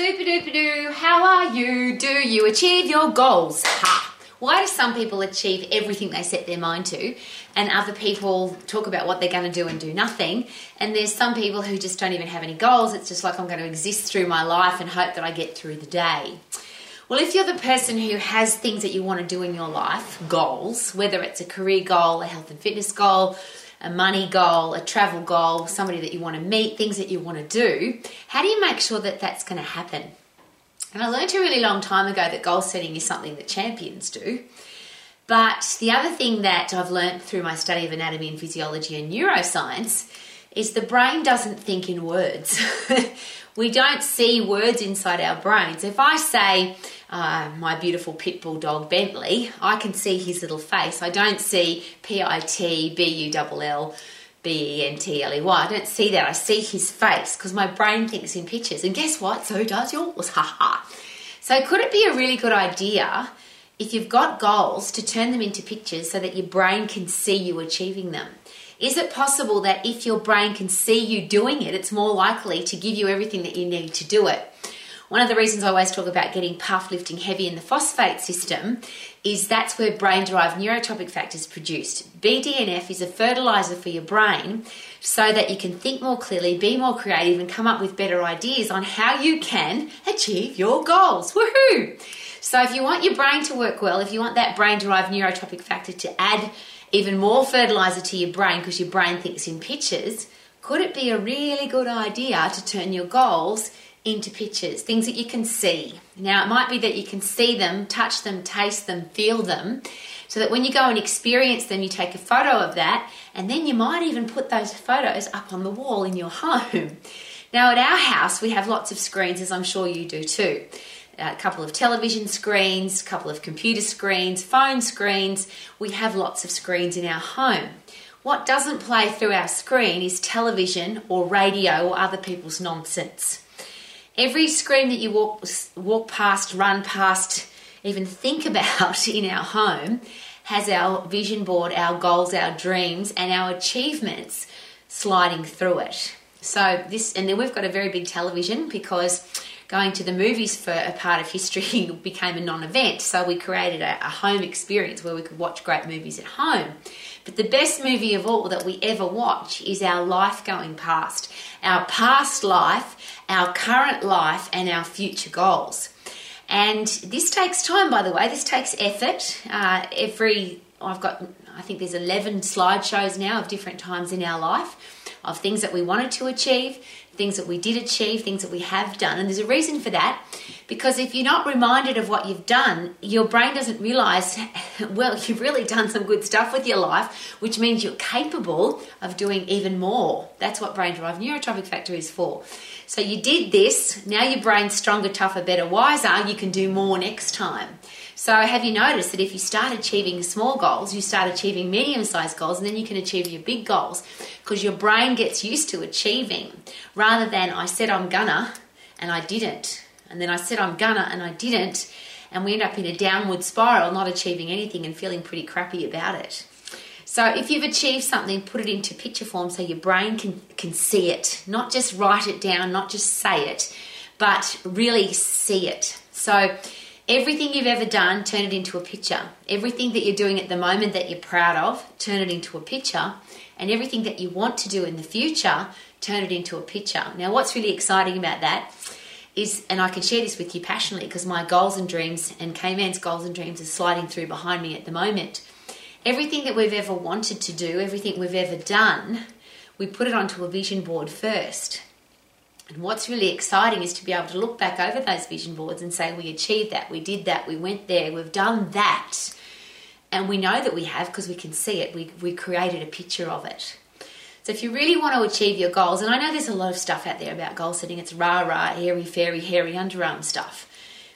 Super duper doo, how are you? Do you achieve your goals? Ha! Why do some people achieve everything they set their mind to, and other people talk about what they're going to do and do nothing? And there's some people who just don't even have any goals. It's just like I'm going to exist through my life and hope that I get through the day. Well, if you're the person who has things that you want to do in your life, goals, whether it's a career goal, a health and fitness goal, a money goal, a travel goal, somebody that you want to meet, things that you want to do, how do you make sure that that's going to happen? And I learned a really long time ago that goal setting is something that champions do. But the other thing that I've learned through my study of anatomy and physiology and neuroscience is the brain doesn't think in words. we don't see words inside our brains. If I say, uh, my beautiful pit bull dog Bentley, I can see his little face. I don't see P I T B U L L B E N T L E Y. I don't see that. I see his face because my brain thinks in pictures. And guess what? So does yours. Ha ha. So, could it be a really good idea if you've got goals to turn them into pictures so that your brain can see you achieving them? Is it possible that if your brain can see you doing it, it's more likely to give you everything that you need to do it? One of the reasons I always talk about getting puff lifting heavy in the phosphate system is that's where brain derived neurotrophic factors produced. BDNF is a fertilizer for your brain so that you can think more clearly, be more creative, and come up with better ideas on how you can achieve your goals. Woohoo! So, if you want your brain to work well, if you want that brain derived neurotrophic factor to add even more fertilizer to your brain because your brain thinks in pictures, could it be a really good idea to turn your goals into pictures, things that you can see. Now, it might be that you can see them, touch them, taste them, feel them, so that when you go and experience them, you take a photo of that, and then you might even put those photos up on the wall in your home. Now, at our house, we have lots of screens, as I'm sure you do too. A couple of television screens, a couple of computer screens, phone screens. We have lots of screens in our home. What doesn't play through our screen is television or radio or other people's nonsense. Every screen that you walk walk past, run past, even think about in our home has our vision board, our goals, our dreams, and our achievements sliding through it. So this, and then we've got a very big television because going to the movies for a part of history became a non-event. So we created a, a, home experience where we could watch great movies at home. But the best movie of all that we ever watch is our life going past, our past life, our current life, and our future goals. And this takes time, by the way. This takes effort. Uh, every I've got, I think there's 11 slideshows now of different times in our life of things that we wanted to achieve, things that we did achieve, things that we have done. And there's a reason for that because if you're not reminded of what you've done, your brain doesn't realize, well, you've really done some good stuff with your life, which means you're capable of doing even more. That's what brain derived neurotrophic factor is for. So you did this, now your brain's stronger, tougher, better, wiser, you can do more next time. So, have you noticed that if you start achieving small goals, you start achieving medium sized goals, and then you can achieve your big goals because your brain gets used to achieving rather than I said I'm gonna and I didn't, and then I said I'm gonna and I didn't, and we end up in a downward spiral, not achieving anything and feeling pretty crappy about it. So if you've achieved something, put it into picture form so your brain can, can see it, not just write it down, not just say it, but really see it. So Everything you've ever done, turn it into a picture. Everything that you're doing at the moment that you're proud of, turn it into a picture. And everything that you want to do in the future, turn it into a picture. Now, what's really exciting about that is, and I can share this with you passionately because my goals and dreams and K-Man's goals and dreams are sliding through behind me at the moment. Everything that we've ever wanted to do, everything we've ever done, we put it onto a vision board first. And what's really exciting is to be able to look back over those vision boards and say, we achieved that, we did that, we went there, we've done that. And we know that we have because we can see it. We, we created a picture of it. So if you really want to achieve your goals, and I know there's a lot of stuff out there about goal setting, it's rah rah, airy fairy, hairy underarm stuff.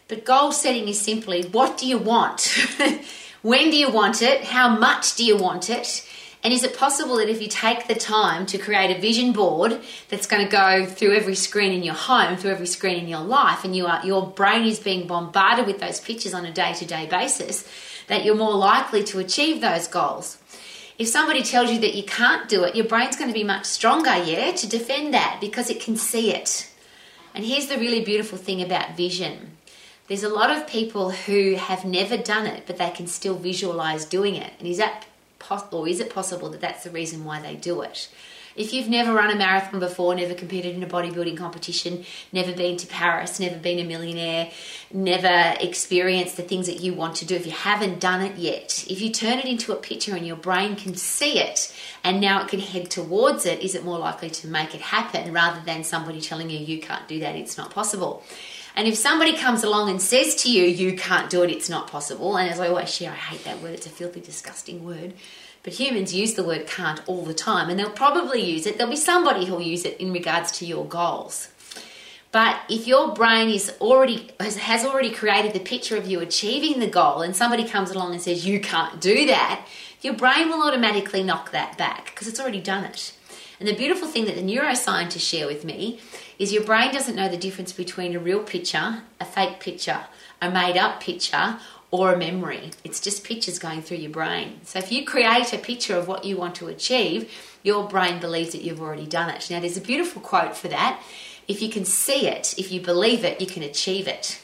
But goal setting is simply what do you want? when do you want it? How much do you want it? And is it possible that if you take the time to create a vision board that's going to go through every screen in your home, through every screen in your life, and you are, your brain is being bombarded with those pictures on a day to day basis, that you're more likely to achieve those goals? If somebody tells you that you can't do it, your brain's going to be much stronger, yeah, to defend that because it can see it. And here's the really beautiful thing about vision there's a lot of people who have never done it, but they can still visualize doing it. And is that possible, or is it possible that that's the reason why they do it? If you've never run a marathon before, never competed in a bodybuilding competition, never been to Paris, never been a millionaire, never experienced the things that you want to do, if you haven't done it yet, if you turn it into a picture and your brain can see it and now it can head towards it, is it more likely to make it happen rather than somebody telling you you can't do that, it's not possible? And if somebody comes along and says to you, you can't do it, it's not possible, and as I always share, I hate that word, it's a filthy, disgusting word. But humans use the word can't all the time, and they'll probably use it. There'll be somebody who'll use it in regards to your goals. But if your brain is already has already created the picture of you achieving the goal, and somebody comes along and says you can't do that, your brain will automatically knock that back because it's already done it. And the beautiful thing that the neuroscientists share with me is your brain doesn't know the difference between a real picture, a fake picture, a made up picture, or a memory. It's just pictures going through your brain. So if you create a picture of what you want to achieve, your brain believes that you've already done it. Now, there's a beautiful quote for that. If you can see it, if you believe it, you can achieve it.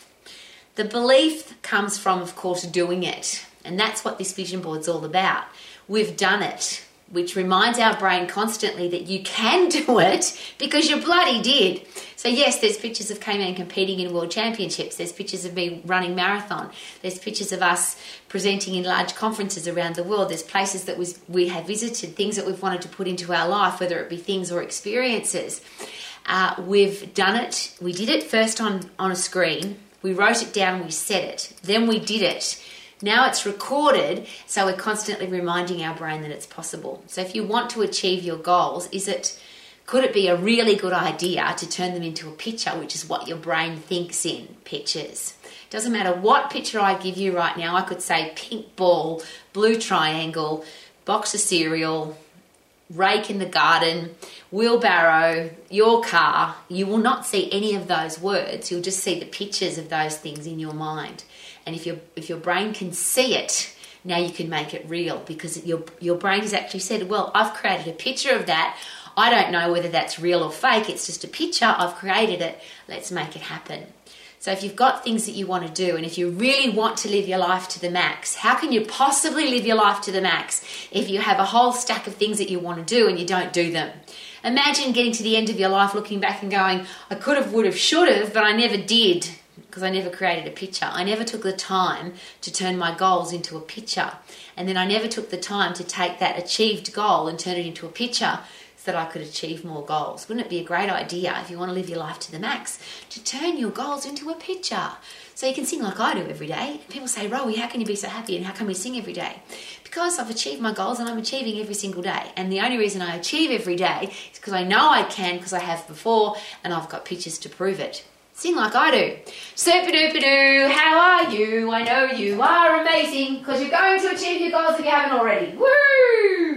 The belief comes from, of course, doing it. And that's what this vision board's all about. We've done it which reminds our brain constantly that you can do it because you bloody did. So, yes, there's pictures of K-Man competing in world championships. There's pictures of me running marathon. There's pictures of us presenting in large conferences around the world. There's places that we have visited, things that we've wanted to put into our life, whether it be things or experiences. Uh, we've done it. We did it first on, on a screen. We wrote it down. We said it. Then we did it now it's recorded, so we're constantly reminding our brain that it's possible. So if you want to achieve your goals, is it could it be a really good idea to turn them into a picture, which is what your brain thinks in pictures? Doesn't matter what picture I give you right now, I could say pink ball, blue triangle, box of cereal, rake in the garden, wheelbarrow, your car. You will not see any of those words. You'll just see the pictures of those things in your mind. And if your if your brain can see it, now you can make it real because your your brain has actually said, "Well, I've created a picture of that. I don't know whether that's real or fake. It's just a picture. I've created it. Let's make it happen." So if you've got things that you want to do and if you really want to live your life to the max, how can you possibly live your life to the max if you have a whole stack of things that you want to do and you don't do them? Imagine getting to the end of your life looking back and going, I could have, would have, should have, but I never did because I never created a picture. I never took the time to turn my goals into a picture. And then I never took the time to take that achieved goal and turn it into a picture so that I could achieve more goals. Wouldn't it be a great idea if you want to live your life to the max to turn your goals into a picture? So you can sing like I do every day. People say, Rowie, how can you be so happy and how can we sing every day? Because I've achieved my goals and I'm achieving every single day. And the only reason I achieve every day is because I know I can because I have before and I've got pictures to prove it. Sing like I do. Super duper doo, how are you? I know you are amazing because you're going to achieve your goals if you haven't already. Woo!